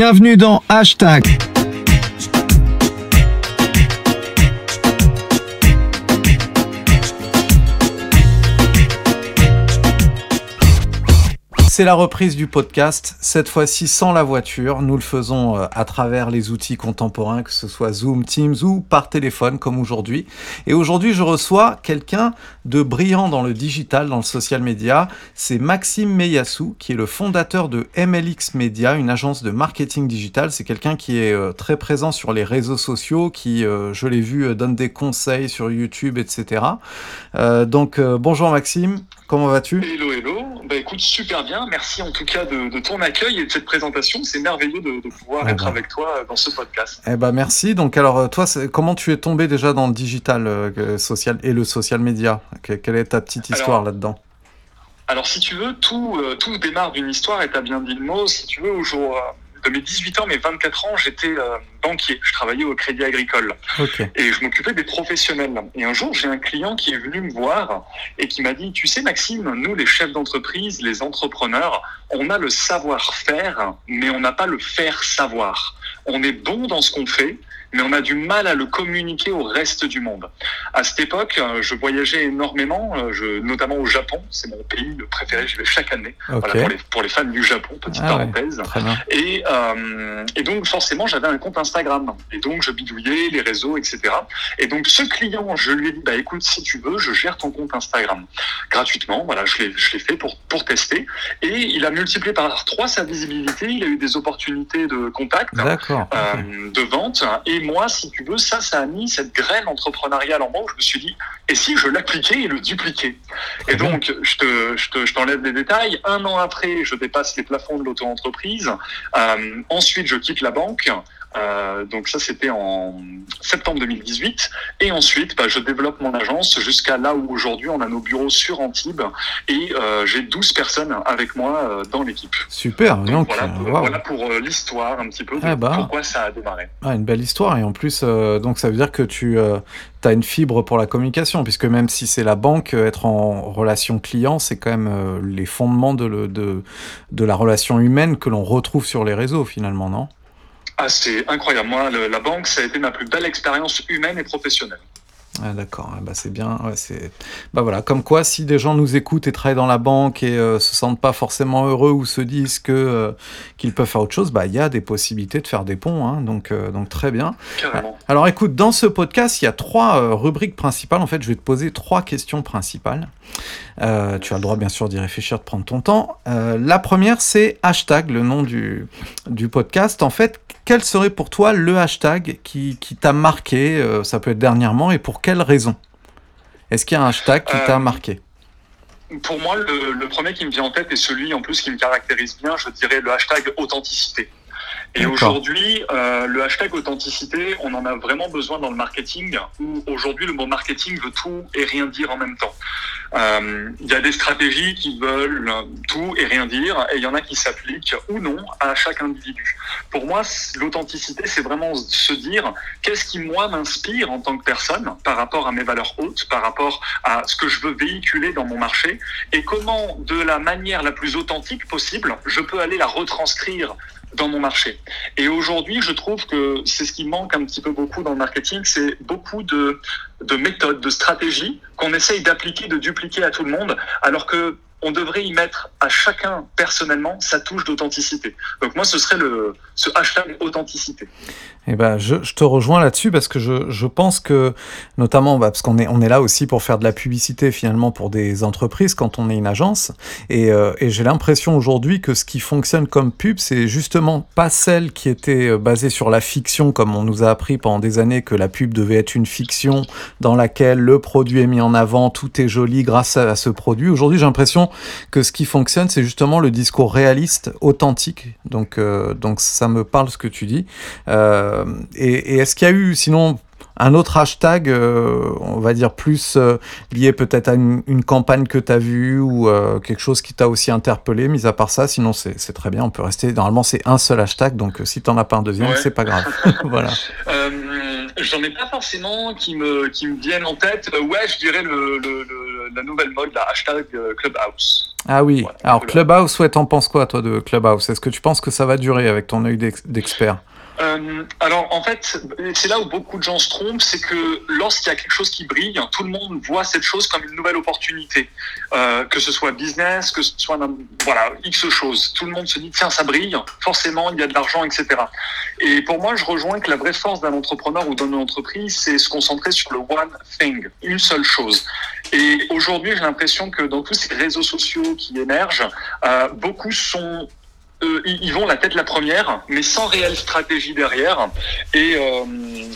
Bienvenue dans Hashtag. C'est la reprise du podcast, cette fois-ci sans la voiture. Nous le faisons euh, à travers les outils contemporains, que ce soit Zoom, Teams ou par téléphone comme aujourd'hui. Et aujourd'hui, je reçois quelqu'un de brillant dans le digital, dans le social media. C'est Maxime Meyassou, qui est le fondateur de MLX Media, une agence de marketing digital. C'est quelqu'un qui est euh, très présent sur les réseaux sociaux, qui, euh, je l'ai vu, donne des conseils sur YouTube, etc. donc, bonjour Maxime, comment vas-tu? Hello, hello. Bah écoute, super bien. Merci en tout cas de, ton accueil et de cette présentation. C'est merveilleux de, pouvoir eh être ben. avec toi euh, dans ce podcast. Eh ben merci. Donc alors euh, toi, comment tu es tombé déjà dans le digital euh, social et le social media? Quelle est ta petite histoire là-dedans? alors, si tu veux, tout, tout démarre d'une histoire, et tu as bien dit le mot. Si tu veux, au jour, de mes 18 ans, mes 24 ans, j'étais euh, banquier. Je travaillais au Crédit Agricole. Et je m'occupais des professionnels. Et un jour, j'ai un client qui est venu me voir et qui m'a dit, tu sais Maxime, nous les chefs d'entreprise, les entrepreneurs, on a le savoir-faire, mais on n'a pas le faire savoir. On est bon dans ce qu'on fait, mais on a du mal à le communiquer au reste du monde. À cette époque, euh, je voyageais énormément, euh, je, notamment au Japon, c'est mon pays le préféré, j'y vais chaque année, voilà, pour, les, pour, les, fans du Japon, petite ah parenthèse. et, euh, et donc forcément, j'avais un compte Instagram, et donc je bidouillais les réseaux, etc. Et donc ce client, je lui ai dit, bah écoute, si tu veux, je gère ton compte Instagram. Gratuitement, voilà, je l'ai fait pour, pour tester, et il a multiplié par trois sa visibilité, il a eu des opportunités de contact, euh, de vente, et moi, si tu veux, ça, ça a mis cette graine entrepreneuriale en moi où je me suis dit, et si je l'appliquais et le dupliquais Et donc, je te, je je t'enlève les détails. Un an après, je dépasse les plafonds de l'auto-entreprise. Euh, ensuite, je quitte la banque. Euh, donc ça, c'était en septembre 2018. Et ensuite, bah, je développe mon agence jusqu'à là où aujourd'hui on a nos bureaux sur Antibes et euh, j'ai 12 personnes avec moi euh, dans l'équipe. Super. Donc, voilà, pour, l'histoire un petit peu de ah bah. pourquoi ça a démarré. Ah, une belle histoire et en plus, donc ça veut dire que tu as une fibre pour la communication puisque même si c'est la banque, être en relation client, c'est quand même les fondements de, de, de la relation humaine que l'on retrouve sur les réseaux finalement, non? Ah, c'est incroyable. Moi, la banque, ça a été ma plus belle expérience humaine et professionnelle. Ah, d'accord, ah, bah, c'est bien. Ouais, c'est... Bah, voilà. Comme quoi, si des gens nous écoutent et travaillent dans la banque et euh, se sentent pas forcément heureux ou se disent que, euh, qu'ils peuvent faire autre chose, bah, il y a des possibilités de faire des ponts. Hein, donc, euh, donc, très bien. Carrément. Alors, écoute, dans ce podcast, il y a trois rubriques principales. En fait, je vais te poser trois questions principales. Tu as le droit, bien sûr, d'y réfléchir, de prendre ton temps. la première, c'est hashtag, le nom du, du podcast. En fait, quel serait pour toi le hashtag qui, qui t'a marqué, euh, ça peut être dernièrement, et pour quelle raison? Est-ce qu'il y a un hashtag qui t'a euh, marqué? Pour moi, le, le, premier qui me vient en tête est celui en plus qui me caractérise bien, je dirais le hashtag authenticité. Et aujourd'hui, euh, le hashtag authenticité, on en a vraiment besoin dans le marketing, où aujourd'hui le mot marketing veut tout et rien dire en même temps. Euh, il y a des stratégies qui veulent tout et rien dire, et il y en a qui s'appliquent ou non à chaque individu. Pour moi, l'authenticité, c'est vraiment se dire qu'est-ce qui moi m'inspire en tant que personne par rapport à mes valeurs hautes, par rapport à ce que je veux véhiculer dans mon marché, et comment de la manière la plus authentique possible, je peux aller la retranscrire dans mon marché. Et aujourd'hui, je trouve que c'est ce qui manque un petit peu beaucoup dans le marketing, c'est beaucoup de, de méthodes, de stratégies qu'on essaye d'appliquer, de dupliquer à tout le monde, alors que on devrait y mettre à chacun personnellement sa touche d'authenticité. Donc moi, ce serait le, ce hashtag authenticité. Eh ben, je, je te rejoins là-dessus parce que je, je, pense que, notamment, bah, parce qu'on est, on est là aussi pour faire de la publicité finalement pour des entreprises quand on est une agence. Et, euh, et j'ai l'impression aujourd'hui que ce qui fonctionne comme pub, c'est justement pas celle qui était euh, basée sur la fiction, comme on nous a appris pendant des années que la pub devait être une fiction dans laquelle le produit est mis en avant, tout est joli grâce à, à ce produit. Aujourd'hui, j'ai l'impression que ce qui fonctionne, c'est justement le discours réaliste, authentique. Donc, euh, donc ça me parle ce que tu dis. Euh, et, est-ce qu'il y a eu, sinon, un autre hashtag, euh, on va dire plus lié peut-être à une, campagne que tu as vue ou quelque chose qui t'a aussi interpellé, mis à part ça, sinon c'est très bien, on peut rester. Normalement, c'est un seul hashtag, donc si tu n'en as pas un deuxième, c'est pas grave. voilà. J'en ai pas forcément qui me, qui me viennent en tête. Ouais, je dirais le la nouvelle mode, la hashtag Clubhouse. Ah oui, alors Clubhouse, ouais, t'en penses quoi toi de Clubhouse? Est-ce que tu penses que ça va durer avec ton œil d'expert? Euh, alors en fait, c'est là où beaucoup de gens se trompent, c'est que lorsqu'il y a quelque chose qui brille, tout le monde voit cette chose comme une nouvelle opportunité, euh, que ce soit business, que ce soit voilà x choses. Tout le monde se dit tiens ça brille, forcément il y a de l'argent, etc. Et pour moi, je rejoins que la vraie force d'un entrepreneur ou d'une entreprise, c'est se concentrer sur le one thing, une seule chose. Et aujourd'hui, j'ai l'impression que dans tous ces réseaux sociaux qui émergent, euh, beaucoup sont ils vont la tête la première, mais sans réelle stratégie derrière. Et, euh,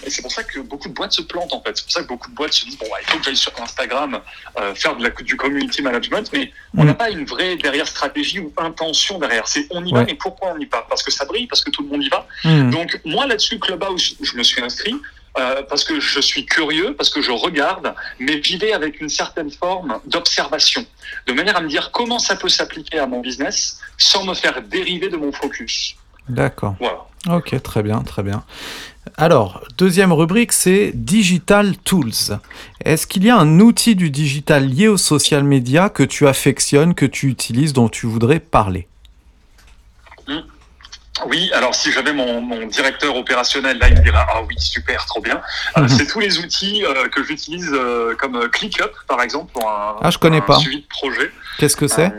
c'est pour ça que beaucoup de boîtes se plantent en fait. C'est pour ça que beaucoup de boîtes se disent bon, bah, il faut que j'aille sur Instagram euh, faire de la, du community management, mais on n'a mm. pas une vraie derrière stratégie ou intention derrière. C'est on y va, mais pourquoi on y va? Parce que ça brille, parce que tout le monde y va. Mm. Donc moi là-dessus, Clubhouse, je me suis inscrit. Euh, parce que je suis curieux, parce que je regarde, mais j'y avec une certaine forme d'observation, de manière à me dire comment ça peut s'appliquer à mon business sans me faire dériver de mon focus. D'accord. Voilà. Ok, très bien, très bien. Alors, deuxième rubrique, c'est Digital Tools. Est-ce qu'il y a un outil du digital lié aux social media que tu affectionnes, que tu utilises, dont tu voudrais parler? Oui, alors si j'avais mon, directeur opérationnel, là, il me dirait Ah oui, super, trop bien. Euh, mhm. c'est tous les outils euh, que j'utilise euh, comme ClickUp, par exemple, pour un, ah, je connais pas. suivi de projet. Qu'est-ce que c'est?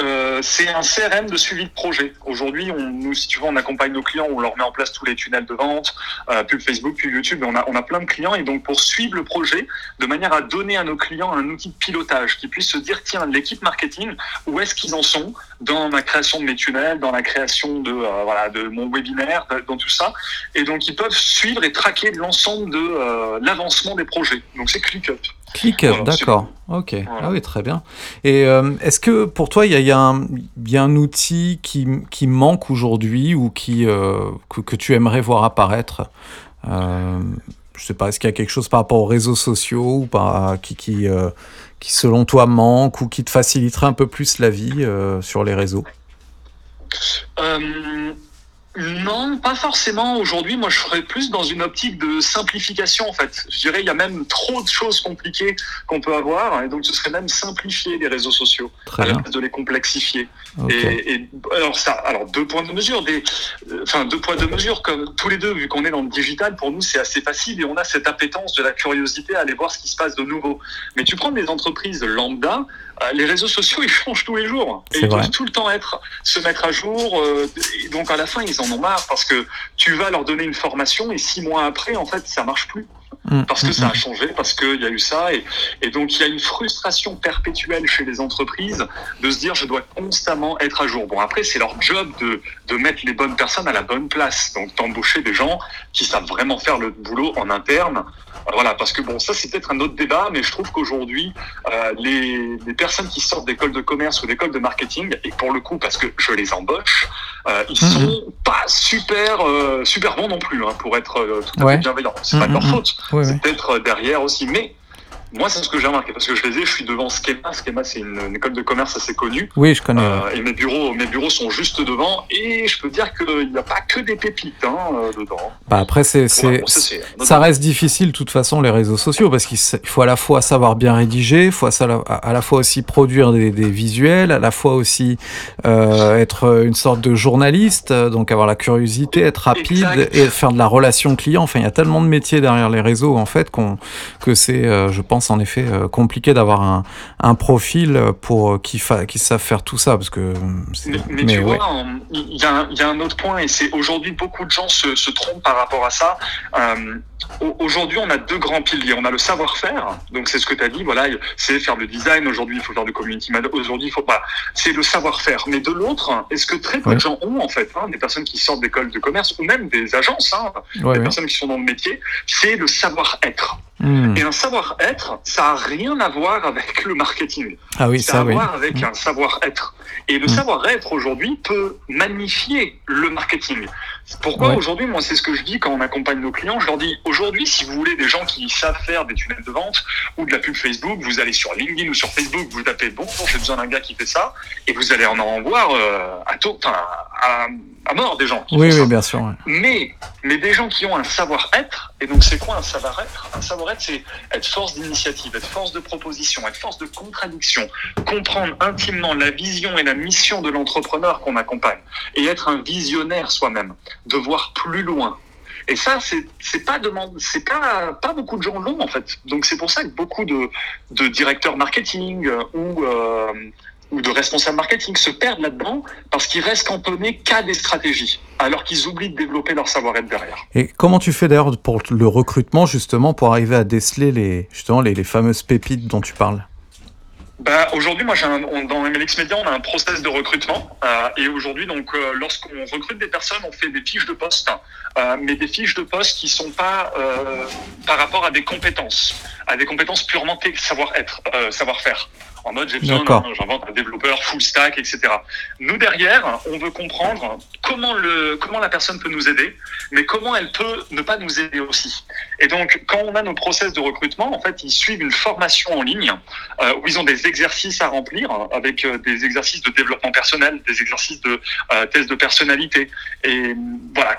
Euh, c'est un CRM de suivi de projet. Aujourd'hui, on, nous, si tu veux, on accompagne nos clients, on leur met en place tous les tunnels de vente, euh, pub Facebook, pub YouTube, on a, on a plein de clients. Et donc, pour suivre le projet, de manière à donner à nos clients un outil de pilotage qui puisse se dire, tiens, l'équipe marketing, où est-ce qu'ils en sont dans la création de mes tunnels, dans la création de, euh, voilà, de mon webinaire, dans tout ça. Et donc, ils peuvent suivre et traquer l'ensemble de euh, l'avancement des projets. Donc, c'est ClickUp. ClickUp, d'accord. Ok. Ah oui, très bien. Et est-ce que pour toi, il y, y, a un outil qui, qui manque aujourd'hui ou qui, euh, que, tu aimerais voir apparaître. Euh, Je sais pas, est-ce qu'il y a quelque chose par rapport aux réseaux sociaux ou qui, qui, euh, qui, selon toi, manque ou qui te faciliterait un peu plus la vie sur les réseaux? Non, pas forcément. Aujourd'hui, moi, je serais plus dans une optique de simplification, en fait. Je dirais, il y a même trop de choses compliquées qu'on peut avoir, et donc ce serait même simplifier les réseaux sociaux à la place de les complexifier. Et, alors ça, alors deux points de mesure, des, enfin deux points de mesure, comme tous les deux, vu qu'on est dans le digital, pour nous c'est assez facile et on a cette appétence de la curiosité à aller voir ce qui se passe de nouveau. Mais tu prends des entreprises lambda, euh, les réseaux sociaux ils changent tous les jours et ils doivent tout le temps être se mettre à jour. Euh, et donc à la fin ils en ont marre parce que tu vas leur donner une formation et six mois après en fait ça marche plus. Mm, parce que mm, ça a mm. changé, parce qu'il y a eu ça. Et, et, donc, il y a une frustration perpétuelle chez les entreprises de se dire, je dois constamment être à jour. Bon, après, c'est leur job de, de mettre les bonnes personnes à la bonne place. Donc, d'embaucher des gens qui savent vraiment faire le boulot en interne. Voilà, parce que bon, ça, c'est peut-être un autre débat, mais je trouve qu'aujourd'hui, euh, les, les, personnes qui sortent d'écoles de commerce ou d'écoles de marketing, et pour le coup, parce que je les embauche, euh, ils sont pas super, euh, super bons non plus, hein, pour être euh, tout à fait bienveillant. C'est pas de leur faute c'est peut-être derrière aussi. Mais moi, c'est ce que j'ai remarqué parce que je les ai. Je suis devant Schema. Schema, c'est une, école de commerce assez connue. Oui, je connais. Euh, et mes bureaux, mes bureaux sont juste devant. Et je peux dire qu'il n'y a pas que des pépites hein, euh, dedans. Bah après, c'est, c'est, ça, reste difficile de toute façon les réseaux sociaux parce qu'il faut à la fois savoir bien rédiger, il faut à la, fois aussi produire des, visuels, à la fois aussi euh, être une sorte de journaliste, donc avoir la curiosité, être rapide et faire de la relation client. Enfin, il y a tellement de métiers derrière les réseaux en fait qu'on que c'est, je pense en effet euh, compliqué d'avoir un, un, profil pour euh, qui, savent faire tout ça parce que. Mais, tu vois, il y, a, y, a un autre point et c'est aujourd'hui beaucoup de gens se, se, trompent par rapport à ça. Euh, aujourd'hui, on a deux grands piliers. On a le savoir-faire, donc c'est ce que tu as dit. Voilà, c'est faire du design. Aujourd'hui, il faut faire du community management. Aujourd'hui, il faut pas. C'est le savoir-faire. Mais de l'autre, est-ce que très peu de gens ont en fait, hein, des personnes qui sortent d'écoles de commerce ou même des agences, hein, des personnes qui sont dans le métier, c'est le savoir-être. Hmm. Et un savoir-être, ça n'a rien à voir avec le marketing. Ah oui, ça, a à voir avec hmm. un savoir-être. Et le hmm. savoir-être aujourd'hui peut magnifier le marketing. Pourquoi aujourd'hui, moi, c'est ce que je dis quand on accompagne nos clients. Je leur dis aujourd'hui, si vous voulez des gens qui savent faire des tunnels de vente ou de la pub Facebook, vous allez sur LinkedIn ou sur Facebook, vous tapez bon, j'ai besoin d'un gars qui fait ça, et vous allez en en voir euh, à, tôt, à, à, mort des gens. oui, oui, bien sûr. Mais, mais des gens qui ont un savoir-être. Et donc, c'est quoi un savoir-être? Un savoir-être, c'est être force d'initiative, être force de proposition, être force de contradiction, comprendre intimement la vision et la mission de l'entrepreneur qu'on accompagne, et être un visionnaire soi-même de voir plus loin. Et ça, c'est pas demande, c'est pas pas beaucoup de gens l'ont en fait. Donc c'est pour ça que beaucoup de, de directeurs marketing euh, ou euh, ou de responsables marketing se perdent là-dedans parce qu'ils restent cantonnés qu'à des stratégies, alors qu'ils oublient de développer leur savoir-être derrière. Et comment tu fais d'ailleurs pour le recrutement justement pour arriver à déceler les justement les, les fameuses pépites dont tu parles? Bah, aujourd'hui, moi, dans MLX Media, on a un process de recrutement. Euh, et aujourd'hui, donc, euh, lorsqu'on recrute des personnes, on fait des fiches de poste, euh, mais des fiches de poste qui sont pas par rapport à des compétences, à des compétences purement savoir-être, savoir-faire en mode j'ai besoin j'invente un développeur full stack, etc. Nous derrière, on veut comprendre comment le comment la personne peut nous aider, mais comment elle peut ne pas nous aider aussi. Et donc quand on a nos process de recrutement, en fait, ils suivent une formation en ligne euh, où ils ont des exercices à remplir avec euh, des exercices de développement personnel, des exercices de euh, tests de personnalité et voilà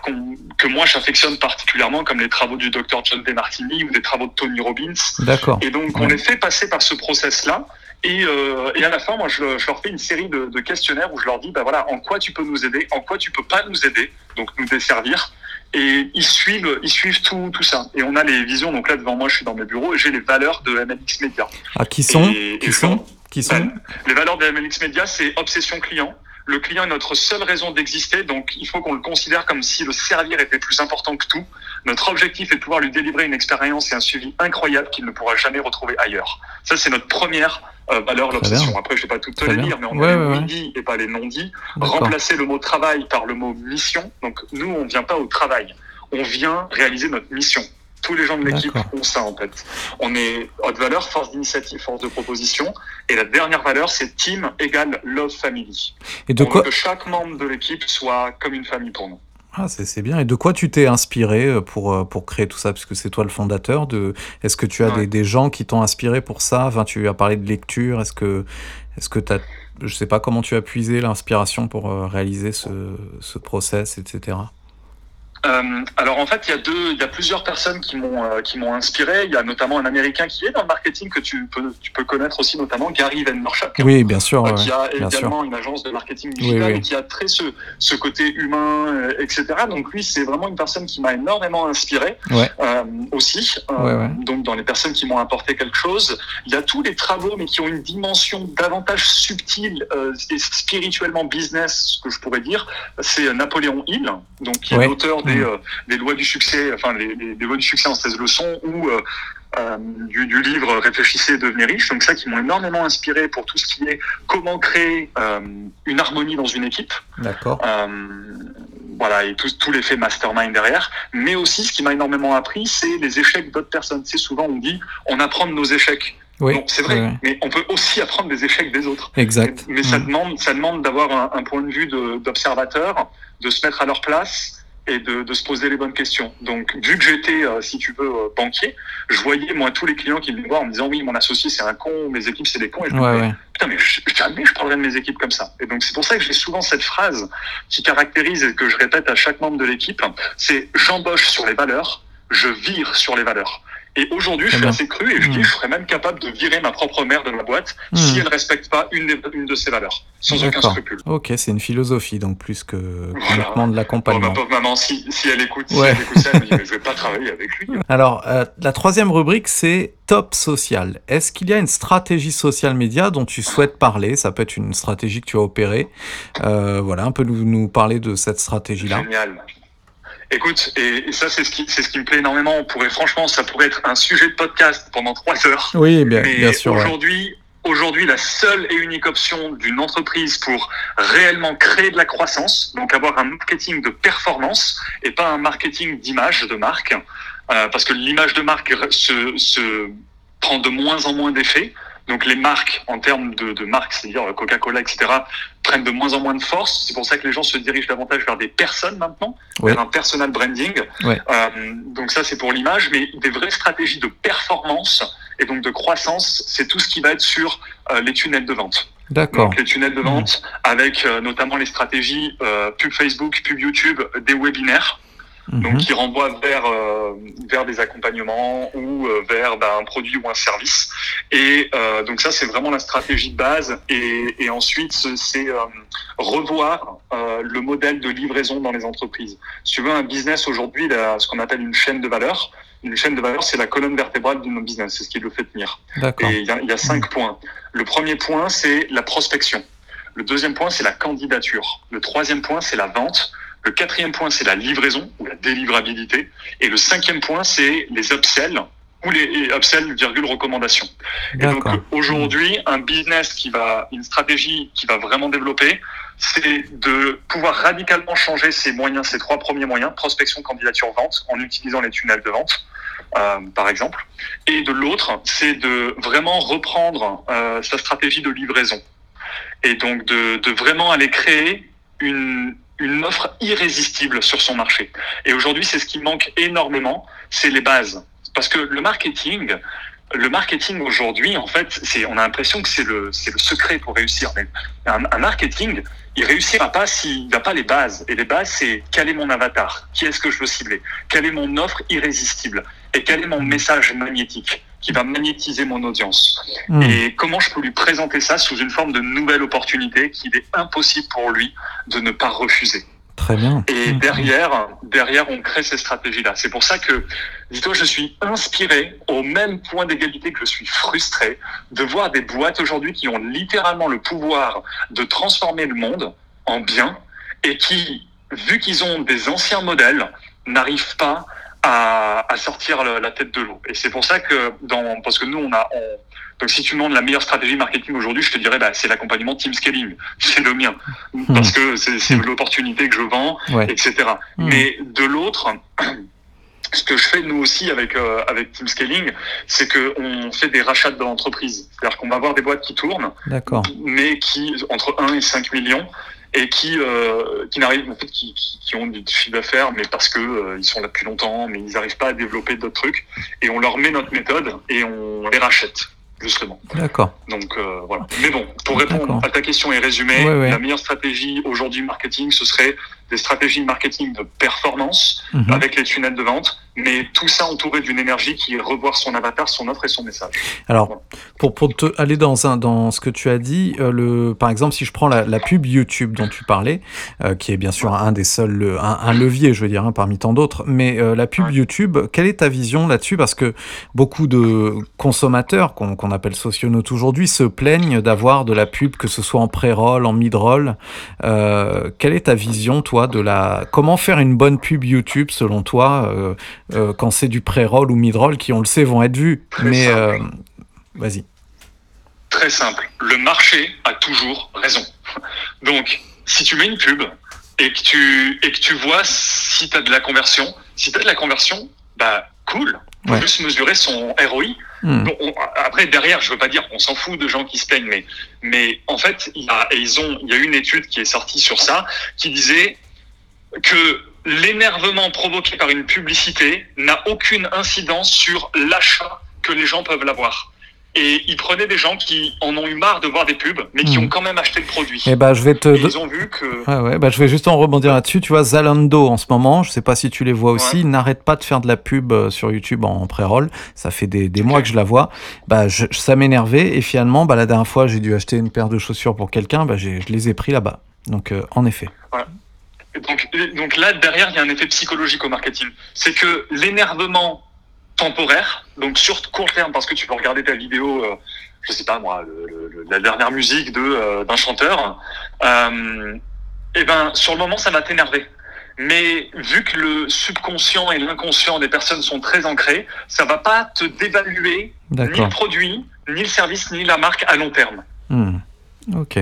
que moi j'affectionne particulièrement comme les travaux du docteur John DeMartini ou des travaux de Tony Robbins. D'accord. Et donc on les fait passer par ce process là et, euh, et, à la fin, moi, je, je, leur fais une série de, de, questionnaires où je leur dis, bah voilà, en quoi tu peux nous aider, en quoi tu peux pas nous aider, donc nous desservir. Et ils suivent, ils suivent tout, tout ça. Et on a les visions. Donc là, devant moi, je suis dans mes bureaux et j'ai les valeurs de MLX Media. Ah, qui sont et, Qui sont Qui sont Les valeurs de MLX Media, c'est obsession client. Le client est notre seule raison d'exister, donc il faut qu'on le considère comme si le servir était plus important que tout. Notre objectif est de pouvoir lui délivrer une expérience et un suivi incroyable qu'il ne pourra jamais retrouver ailleurs. Ça, c'est notre première euh, valeur, l'obsession. Après, je vais pas toutes les lire, mais on ouais, a les ouais, dits et pas les non-dits. Remplacer le mot travail par le mot mission. Donc, nous, on vient pas au travail. On vient réaliser notre mission tous les gens de l'équipe ont ça en fait. On est haute valeur, force d'initiative, force de proposition. Et la dernière valeur, c'est team égale love family. Et de On quoi veut que chaque membre de l'équipe soit comme une famille pour nous. Ah, c'est bien. Et de quoi tu t'es inspiré euh, pour, euh, pour créer tout ça? Puisque c'est toi le fondateur. De... Est-ce que tu as ouais. des, des, gens qui t'ont inspiré pour ça? Enfin, Tu as parlé de lecture. Est-ce que est-ce que tu as... Je sais pas comment tu as puisé l'inspiration pour euh, réaliser ce, ce process, etc. Euh, alors en fait, il y a deux, il y a plusieurs personnes qui m'ont euh, qui m'ont inspiré. Il y a notamment un Américain qui est dans le marketing que tu peux tu peux connaître aussi, notamment Gary Vaynerchuk. Oui, bien sûr. Euh, qui a bien également sûr. une agence de marketing digital Oui, oui. et qui a très ce ce côté humain, euh, etc. Donc lui, c'est vraiment une personne qui m'a énormément inspiré Ouais. euh, aussi. Ouais, ouais. Donc dans les personnes qui m'ont apporté quelque chose, il y a tous les travaux, mais qui ont une dimension davantage subtile euh, et spirituellement business, ce que je pourrais dire. C'est Napoléon Hill, donc qui est Ouais. l'auteur des Mhm. euh, des lois du succès, enfin les, les, les lois du succès en 16 leçons ou euh, euh, du, du livre Réfléchissez et devenez riche. Donc ça qui m'ont énormément inspiré pour tout ce qui est comment créer une harmonie dans une équipe. D'accord. Voilà, et tout, tout l'effet mastermind derrière. Mais aussi, ce qui m'a énormément appris, c'est les échecs d'autres personnes. C'est souvent, on dit, on apprend de nos échecs. Oui. C'est vrai, mais on peut aussi apprendre des échecs des autres. Exact. Mais, mais ça Mm. demande, ça demande d'avoir un, un point de vue de- d'observateur, de, se mettre à leur place et de, de se poser les bonnes questions. Donc, vu que j'étais, euh, si tu veux, euh, banquier, je voyais moi tous les clients qui venaient me voir en me disant oui, mon associé c'est un con, mes équipes c'est des cons, et je me Ouais, disais, ouais. putain mais je- jamais je parlerai de mes équipes comme ça. Et donc c'est pour ça que j'ai souvent cette phrase qui caractérise et que je répète à chaque membre de l'équipe, c'est j'embauche sur les valeurs, je vire sur les valeurs. Et aujourd'hui, je suis assez cru et je dis Mm. je serais même capable de virer ma propre mère de ma boîte Mm. si elle respecte pas une, des- une de ses valeurs, sans aucun scrupule. Ok, c'est une philosophie, donc plus que Voilà. uniquement de Oh, ma l'accompagnement. pauvre maman, si, si elle écoute, si Ouais. elle écoute ça, elle me dit mais je vais pas travailler avec lui. Alors, euh, la troisième rubrique, c'est top social. Est-ce qu'il y a une stratégie social média dont tu souhaites parler? Ça peut être une stratégie que tu as opérée. Euh, voilà, un peu nous, nous parler de cette stratégie-là. Génial. Écoute, et, et ça c'est ce qui c'est ce qui me plaît énormément. On pourrait franchement, ça pourrait être un sujet de podcast pendant trois heures. Oui, bien, Mais bien sûr. ouais. aujourd'hui, aujourd'hui, la seule et unique option d'une entreprise pour réellement créer de la croissance, donc avoir un marketing de performance et pas un marketing d'image de marque, euh, parce que l'image de marque se, se prend de moins en moins d'effet. Donc les marques, en termes de, de marques, c'est-à-dire Coca-Cola, etc., prennent de moins en moins de force. C'est pour ça que les gens se dirigent davantage vers des personnes maintenant, vers un personal branding. Euh, donc ça, c'est pour l'image, mais des vraies stratégies de performance et donc de croissance, c'est tout ce qui va être sur euh, les tunnels de vente. D'accord. les tunnels de vente, mmh. avec euh, notamment les stratégies pub Facebook, pub YouTube, des webinaires donc mhm. qui renvoie vers euh, vers des accompagnements ou euh, vers bah, un produit ou un service. Et euh, donc ça, c'est vraiment la stratégie de base. Et, et ensuite, c'est revoir le modèle de livraison dans les entreprises. Si tu veux un business aujourd'hui, ce qu'on appelle une chaîne de valeur. Une chaîne de valeur, c'est la colonne vertébrale d'un business, c'est ce qui le fait tenir. Et il y a, y a cinq mhm. points. Le premier point, c'est la prospection. Le deuxième point, c'est la candidature. Le troisième point, c'est la vente. Le quatrième point, c'est la livraison ou la délivrabilité. Et le cinquième point, c'est les upsells ou les upsells, virgule, recommandations. Et donc, aujourd'hui, un business qui va, une stratégie qui va vraiment développer, c'est de pouvoir radicalement changer ses moyens, ses trois premiers moyens, prospection, candidature, vente, en utilisant les tunnels de vente. Euh, par exemple. Et de l'autre, c'est de vraiment reprendre euh, sa stratégie de livraison. Et donc de, de vraiment aller créer une, une offre irrésistible sur son marché. Et aujourd'hui, c'est ce qui manque énormément, c'est les bases. Parce que le marketing, le marketing aujourd'hui, en fait, c'est, on a l'impression que c'est le, c'est le secret pour réussir. Mais un, un marketing, il réussira pas s'il n'a pas les bases. Et les bases, c'est quel est mon avatar, qui est-ce que je veux cibler, quelle est mon offre irrésistible? Et quel est mon message magnétique? Qui va magnétiser mon audience. Hmm. Et comment je peux lui présenter ça sous une forme de nouvelle opportunité qu'il est impossible pour lui de ne pas refuser. Très bien. Et hmm. derrière, derrière, on crée ces stratégies-là. C'est pour ça que, dis-toi, je suis inspiré au même point d'égalité que je suis frustré de voir des boîtes aujourd'hui qui ont littéralement le pouvoir de transformer le monde en bien et qui, vu qu'ils ont des anciens modèles, n'arrivent pas à, à sortir la tête de l'eau. Et c'est pour ça que dans, parce que nous, on a, donc si tu demandes la meilleure stratégie marketing aujourd'hui, je te dirais, bah, c'est l'accompagnement team scaling. C'est le mien. Hmm. Parce que c'est hmm. l'opportunité que je vends, etc. Hmm. Mais de l'autre, ce que je fais nous aussi avec euh, avec Team Scaling, c'est que on fait des rachats d'entreprises. C'est-à-dire qu'on va avoir des boîtes qui tournent, mais qui entre 1 et 5 millions et qui euh, qui n'arrivent en fait qui, qui, ont du chiffre d'affaires mais parce que euh, ils sont là depuis longtemps mais ils n'arrivent pas à développer d'autres trucs et on leur met notre méthode et on les rachète justement. D'accord. Donc euh, voilà. Mais bon, pour répondre à ta question et résumer, la meilleure stratégie aujourd'hui marketing, ce serait des stratégies de marketing de performance mhm. avec les tunnels de vente, mais tout ça entouré d'une énergie qui est revoir son avatar, son offre et son message. Alors, pour, pour te aller dans, un, dans ce que tu as dit, euh, le, par exemple, si je prends la, la pub YouTube dont tu parlais, euh, qui est bien sûr un des seuls, un, un levier, je veux dire, hein, parmi tant d'autres, mais euh, la pub YouTube, quelle est ta vision là-dessus? Parce que beaucoup de consommateurs, qu'on qu'on appelle socionautes aujourd'hui, se plaignent d'avoir de la pub, que ce soit en pré-roll, en mid-roll. quelle est ta vision, toi de la comment faire une bonne pub YouTube selon toi euh, euh, quand c'est du pré-roll ou mid-roll qui on le sait vont être vus. Mais euh, vas-y. Très simple. Le marché a toujours raison. Donc si tu mets une pub et que tu et que tu vois si tu as de la conversion, si tu as de la conversion, bah cool. On juste mesurer son ROI. Hmm. après, derrière, je veux pas dire qu'on s'en fout de gens qui se plaignent, mais, mais en fait, il y a, ils ont, il y a une étude qui est sortie sur ça, qui disait que l'énervement provoqué par une publicité n'a aucune incidence sur l'achat que les gens peuvent l'avoir. Et ils prenaient des gens qui en ont eu marre de voir des pubs, mais qui hmm. ont quand même acheté le produit. Et eh bah, je vais te. ils ont vu que. Ah ouais, bah, je vais juste en rebondir là-dessus. Tu vois, Zalando en ce moment, je sais pas si tu les vois aussi, n'arrête pas de faire de la pub euh, sur YouTube en pré-roll. Ça fait des, des mois que je la vois. Bah, je, ça m'énervait. Et finalement, bah, la dernière fois, j'ai dû acheter une paire de chaussures pour quelqu'un. Bah, je les ai pris là-bas. Donc, euh, en effet. Ouais. Donc, donc là, derrière, il y a un effet psychologique au marketing. C'est que l'énervement temporaire, donc sur court terme, parce que tu peux regarder ta vidéo, euh, je sais pas moi, le, la dernière musique de euh, d'un chanteur, euh, et ben sur le moment, ça va t'énerver. Mais vu que le subconscient et l'inconscient des personnes sont très ancrés, ça va pas te dévaluer ni le produit, ni le service, ni la marque à long terme. Hmm. Ok.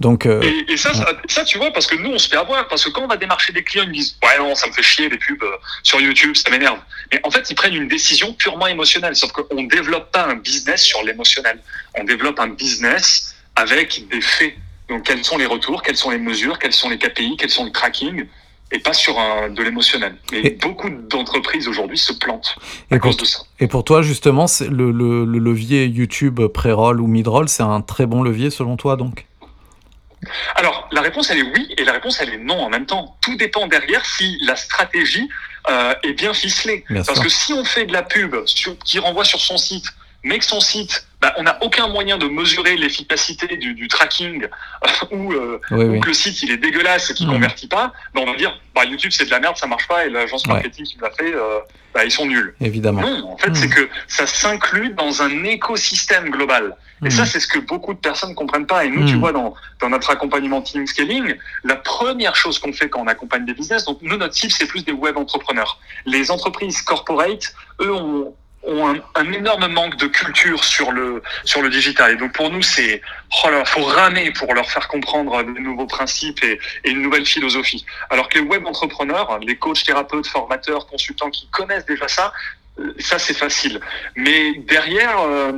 Donc, euh, et, ça, ça, tu vois, parce que nous, on se fait avoir. Parce que quand on va démarcher des clients, ils me disent Ouais, non, ça me fait chier les pubs euh, sur YouTube, ça m'énerve. Mais en fait, ils prennent une décision purement émotionnelle. Sauf qu'on ne développe pas un business sur l'émotionnel. On développe un business avec des faits. Donc, quels sont les retours, quelles sont les mesures, quels sont les KPI, quels sont le tracking et pas sur un, de l'émotionnel. Et, beaucoup d'entreprises aujourd'hui se plantent à cause de ça. Et pour toi, justement, le, le, le, levier YouTube pré-roll ou mid-roll, c'est un très bon levier selon toi, donc? Alors, la réponse, elle est oui, et la réponse, elle est non en même temps. Tout dépend derrière si la stratégie euh, est bien ficelée. Parce que si on fait de la pub qui renvoie sur son site, mais que son site, bah, on n'a aucun moyen de mesurer l'efficacité du, tracking ou, euh, que le site il est dégueulasse et qu'il ne convertit pas, bah, on va dire bah, YouTube c'est de la merde, ça marche pas et l'agence marketing qui l'a fait, euh, bah, ils sont nuls. Évidemment. Non, en fait c'est mmh. que ça s'inclut dans un écosystème global. Et ça mmh. c'est ce que beaucoup de personnes ne comprennent pas. Et nous tu vois dans, dans notre accompagnement team scaling, la première chose qu'on fait quand on accompagne des business, donc nous notre cible c'est plus des web entrepreneurs. Les entreprises corporate, eux ont ont un, énorme manque de culture sur le sur le digital. Et donc pour nous, c'est oh là, faut ramer pour leur faire comprendre de nouveaux principes et, une nouvelle philosophie. Alors que les web entrepreneurs, les coachs, thérapeutes, formateurs, consultants qui connaissent déjà ça, euh, ça c'est facile. Mais derrière, euh,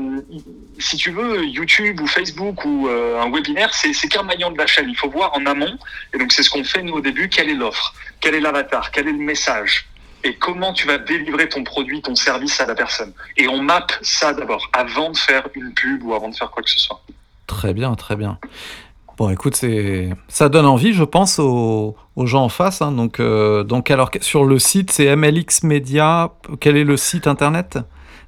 si tu veux, YouTube ou Facebook ou euh, un webinaire, c'est qu'un maillon de la chaîne. Il faut voir en amont. Et donc c'est ce qu'on fait nous au début. Quelle est l'offre? Quel est l'avatar? Quel est le message? Et comment tu vas délivrer ton produit, ton service à la personne. Et on mappe ça d'abord, avant de faire une pub ou avant de faire quoi que ce soit. Très bien, très bien. Bon, écoute, c'est ça donne envie, je pense, aux, gens en face. Hein. Donc, euh, donc, alors, sur le site, c'est MLX Media. Quel est le site internet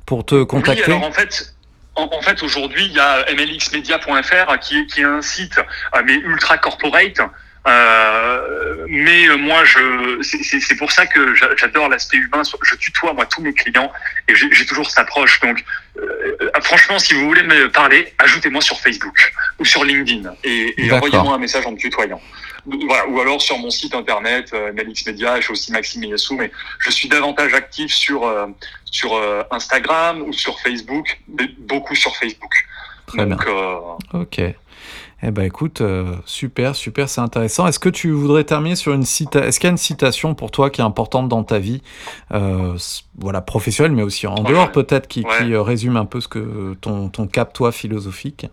pour te contacter? oui, alors en fait, en, fait, aujourd'hui, il y a mlxmedia.fr qui, qui est un site, euh, mais ultra corporate, euh, mais moi, je, c'est pour ça que j'adore l'aspect humain. Je tutoie moi tous mes clients et j'ai toujours cette approche. Donc, euh, franchement, si vous voulez me parler, ajoutez-moi sur Facebook ou sur LinkedIn et, et envoyez-moi un message en me tutoyant. Voilà, ou alors sur mon site internet, euh, Melix Media, j'ai aussi Maxime Yassou, mais je suis davantage actif sur euh, sur euh, Instagram ou sur Facebook, beaucoup sur Facebook. Très Donc, bien. ok. Eh ben écoute, euh, super, super, c'est intéressant. Est-ce que tu voudrais terminer sur une citation Est-ce qu'il y a une citation pour toi qui est importante dans ta vie, euh, voilà, professionnelle, mais aussi en dehors peut-être, qui, euh, résume un peu ce que ton, ton cap, toi, philosophique?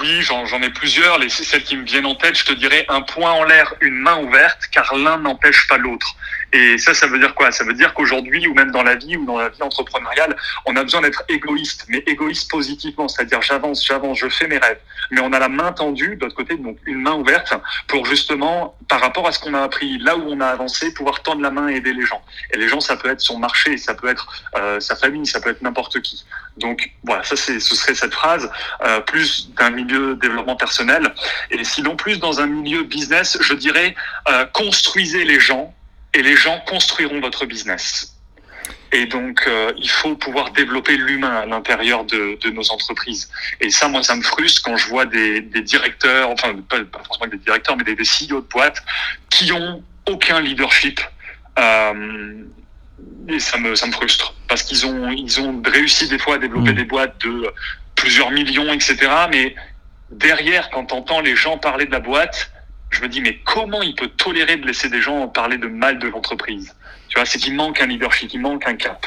Oui, j'en ai plusieurs. Les, celles qui me viennent en tête, je te dirais un point en l'air, une main ouverte, car l'un n'empêche pas l'autre. Et ça, ça veut dire quoi? Ça veut dire qu'aujourd'hui, ou même dans la vie, ou dans la vie entrepreneuriale, on a besoin d'être égoïste, mais égoïste positivement, c'est-à-dire j'avance, j'avance, je fais mes rêves. Mais on a la main tendue, de l'autre côté, donc une main ouverte, pour justement, par rapport à ce qu'on a appris, là où on a avancé, pouvoir tendre la main et aider les gens. Et les gens, ça peut être son marché, ça peut être euh, sa famille, ça peut être n'importe qui. Donc voilà, ça c'est, ce serait cette phrase, euh, plus d'un milieu développement personnel. Et sinon, plus dans un milieu business, je dirais, euh, construisez les gens et les gens construiront votre business. Et donc, euh, il faut pouvoir développer l'humain à l'intérieur de, de, nos entreprises. Et ça, moi, ça me frustre quand je vois des, des directeurs, enfin, pas, pas, forcément des directeurs, mais des, des CEO de boîtes qui ont aucun leadership. Euh, et ça me, ça me frustre parce qu'ils ont, ils ont réussi des fois à développer mmh. des boîtes de plusieurs millions, etc. Mais derrière, quand on entend les gens parler de la boîte, je me dis, mais comment il peut tolérer de laisser des gens parler de mal de l'entreprise? Tu vois, c'est qu'il manque un leadership, il manque un cap.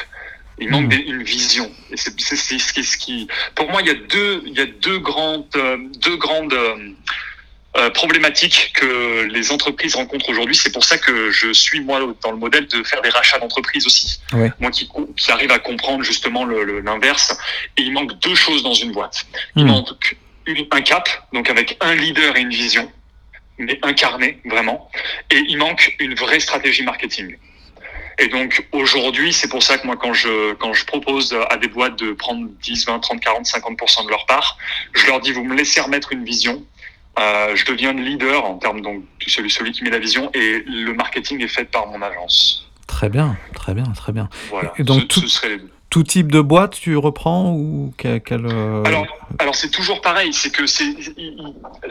Il manque hmm. une vision. Et c'est ce qui, pour moi, il y a deux, il y a deux grandes, euh, deux grandes euh, euh, problématiques que les entreprises rencontrent aujourd'hui. C'est pour ça que je suis moi dans le modèle de faire des rachats d'entreprises aussi. Moi qui, qui arrive à comprendre justement l'inverse. Et il manque deux choses dans une boîte. Il hmm. manque un cap, donc avec un leader et une vision mais incarné vraiment. Et il manque une vraie stratégie marketing. Et donc aujourd'hui, c'est pour ça que moi, quand je, quand je propose à des boîtes de prendre 10, 20, 30, 40, 50% de leur part, je leur dis, vous me laissez remettre une vision. Euh, je deviens le leader en termes donc celui, celui qui met la vision et le marketing est fait par mon agence. Très bien, très bien, très bien. Voilà. Et donc ce, tout... serait tout type de boîte tu reprends ou quel, euh, Alors, alors c'est toujours pareil, c'est que c'est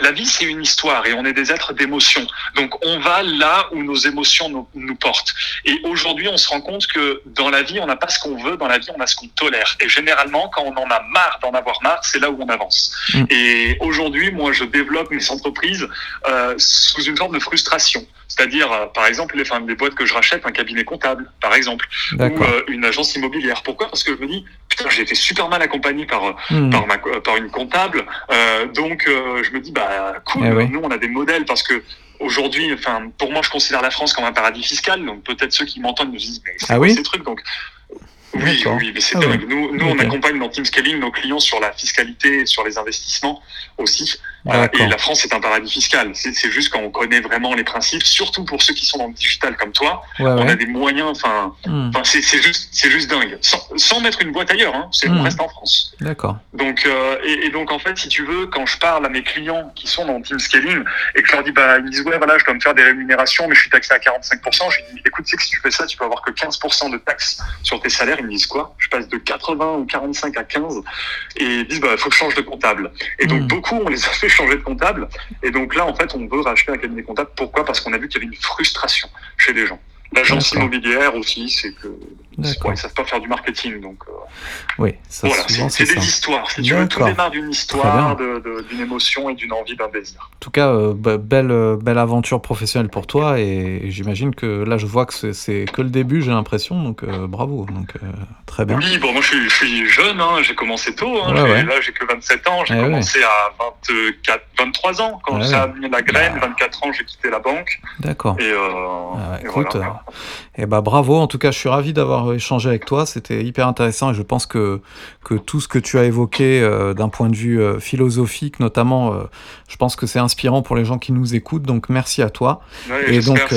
la vie c'est une histoire et on est des êtres d'émotions. Donc on va là où nos émotions nous, nous portent. Et aujourd'hui on se rend compte que dans la vie on n'a pas ce qu'on veut, dans la vie on a ce qu'on tolère. Et généralement quand on en a marre d'en avoir marre, c'est là où on avance. Mm. Et aujourd'hui moi je développe mes entreprises euh, sous une forme de frustration. C'est-à-dire, euh, par exemple, les, enfin, des boîtes que je rachète, un cabinet comptable, par exemple, ou euh, une agence immobilière. Pourquoi? Parce que je me dis, putain, j'ai été super mal accompagné par hmm. par, ma, par une comptable. donc je me dis bah cool, eh nous on a des modèles parce que aujourd'hui, enfin pour moi je considère la France comme un paradis fiscal. Donc peut-être ceux qui m'entendent me disent mais c'est ah oui ces trucs? Donc oui, oui, mais c'est ah dingue. Nous, nous on accompagne dans Team Scaling nos clients sur la fiscalité, sur les investissements aussi. Euh, et la France est un paradis fiscal. C'est juste quand on connaît vraiment les principes, surtout pour ceux qui sont dans le digital comme toi, on a des moyens. Enfin, hmm. c'est juste, c'est juste dingue. Sans, mettre une boîte ailleurs, hein, on hmm. reste en France. D'accord. Donc, euh, et, donc en fait, si tu veux, quand je parle à mes clients qui sont dans Team Scaling et que je leur dis, bah, ils me disent ouais, voilà, je dois me faire des rémunérations, mais je suis taxé à 45%. Je dis, écoute, c'est que si tu fais ça, tu peux avoir que 15% de taxes sur tes salaires. Ils me disent quoi? Je passe de 80 ou 45 à 15 et ils disent, bah, faut que je change de comptable. Et donc hmm. beaucoup, on les a fait changer de comptable. Et donc là, en fait, on veut racheter un cabinet comptable. Pourquoi? Parce qu'on a vu qu'il y avait une frustration chez les gens. L'agence immobilière aussi, c'est que ils ne savent pas faire du marketing. Donc, euh, oui, ça, voilà, c'est des histoires. Si tu veux, tout démarre d'une histoire, d'une émotion et d'une envie, d'un désir. En tout cas, euh, belle, euh, belle aventure professionnelle pour toi. Et, j'imagine que là, je vois que c'est que le début, j'ai l'impression. Donc, bravo. Donc, très bien. Oui, bon, moi, je suis, jeune. Hein, j'ai commencé tôt. Hein, Là, j'ai que 27 ans. J'ai eh commencé à 24, 23 ans. Quand ça a mis la graine, 24 bah. ans, j'ai quitté la banque. D'accord. Et, ah, écoute, et bah, bravo. En tout cas, je suis ravi d'avoir échanger avec toi. C'était hyper intéressant et je pense que, que tout ce que tu as évoqué euh, d'un point de vue euh, philosophique, notamment, euh, je pense que c'est inspirant pour les gens qui nous écoutent. Donc merci à toi. et donc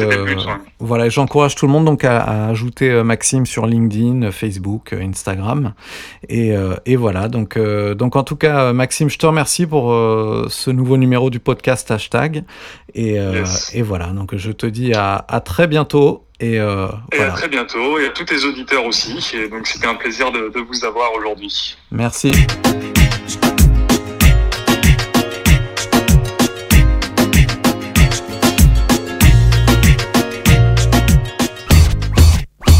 voilà, j'encourage tout le monde donc à, ajouter Maxime sur LinkedIn, Facebook, Instagram. Et, et voilà. Donc, donc en tout cas, Maxime, je te remercie pour ce nouveau numéro du podcast hashtag. Et, et voilà. Donc je te dis à, à très bientôt. Et, euh, à très bientôt, et à tous tes auditeurs aussi. Et donc c'était un plaisir de, de vous avoir aujourd'hui. Merci.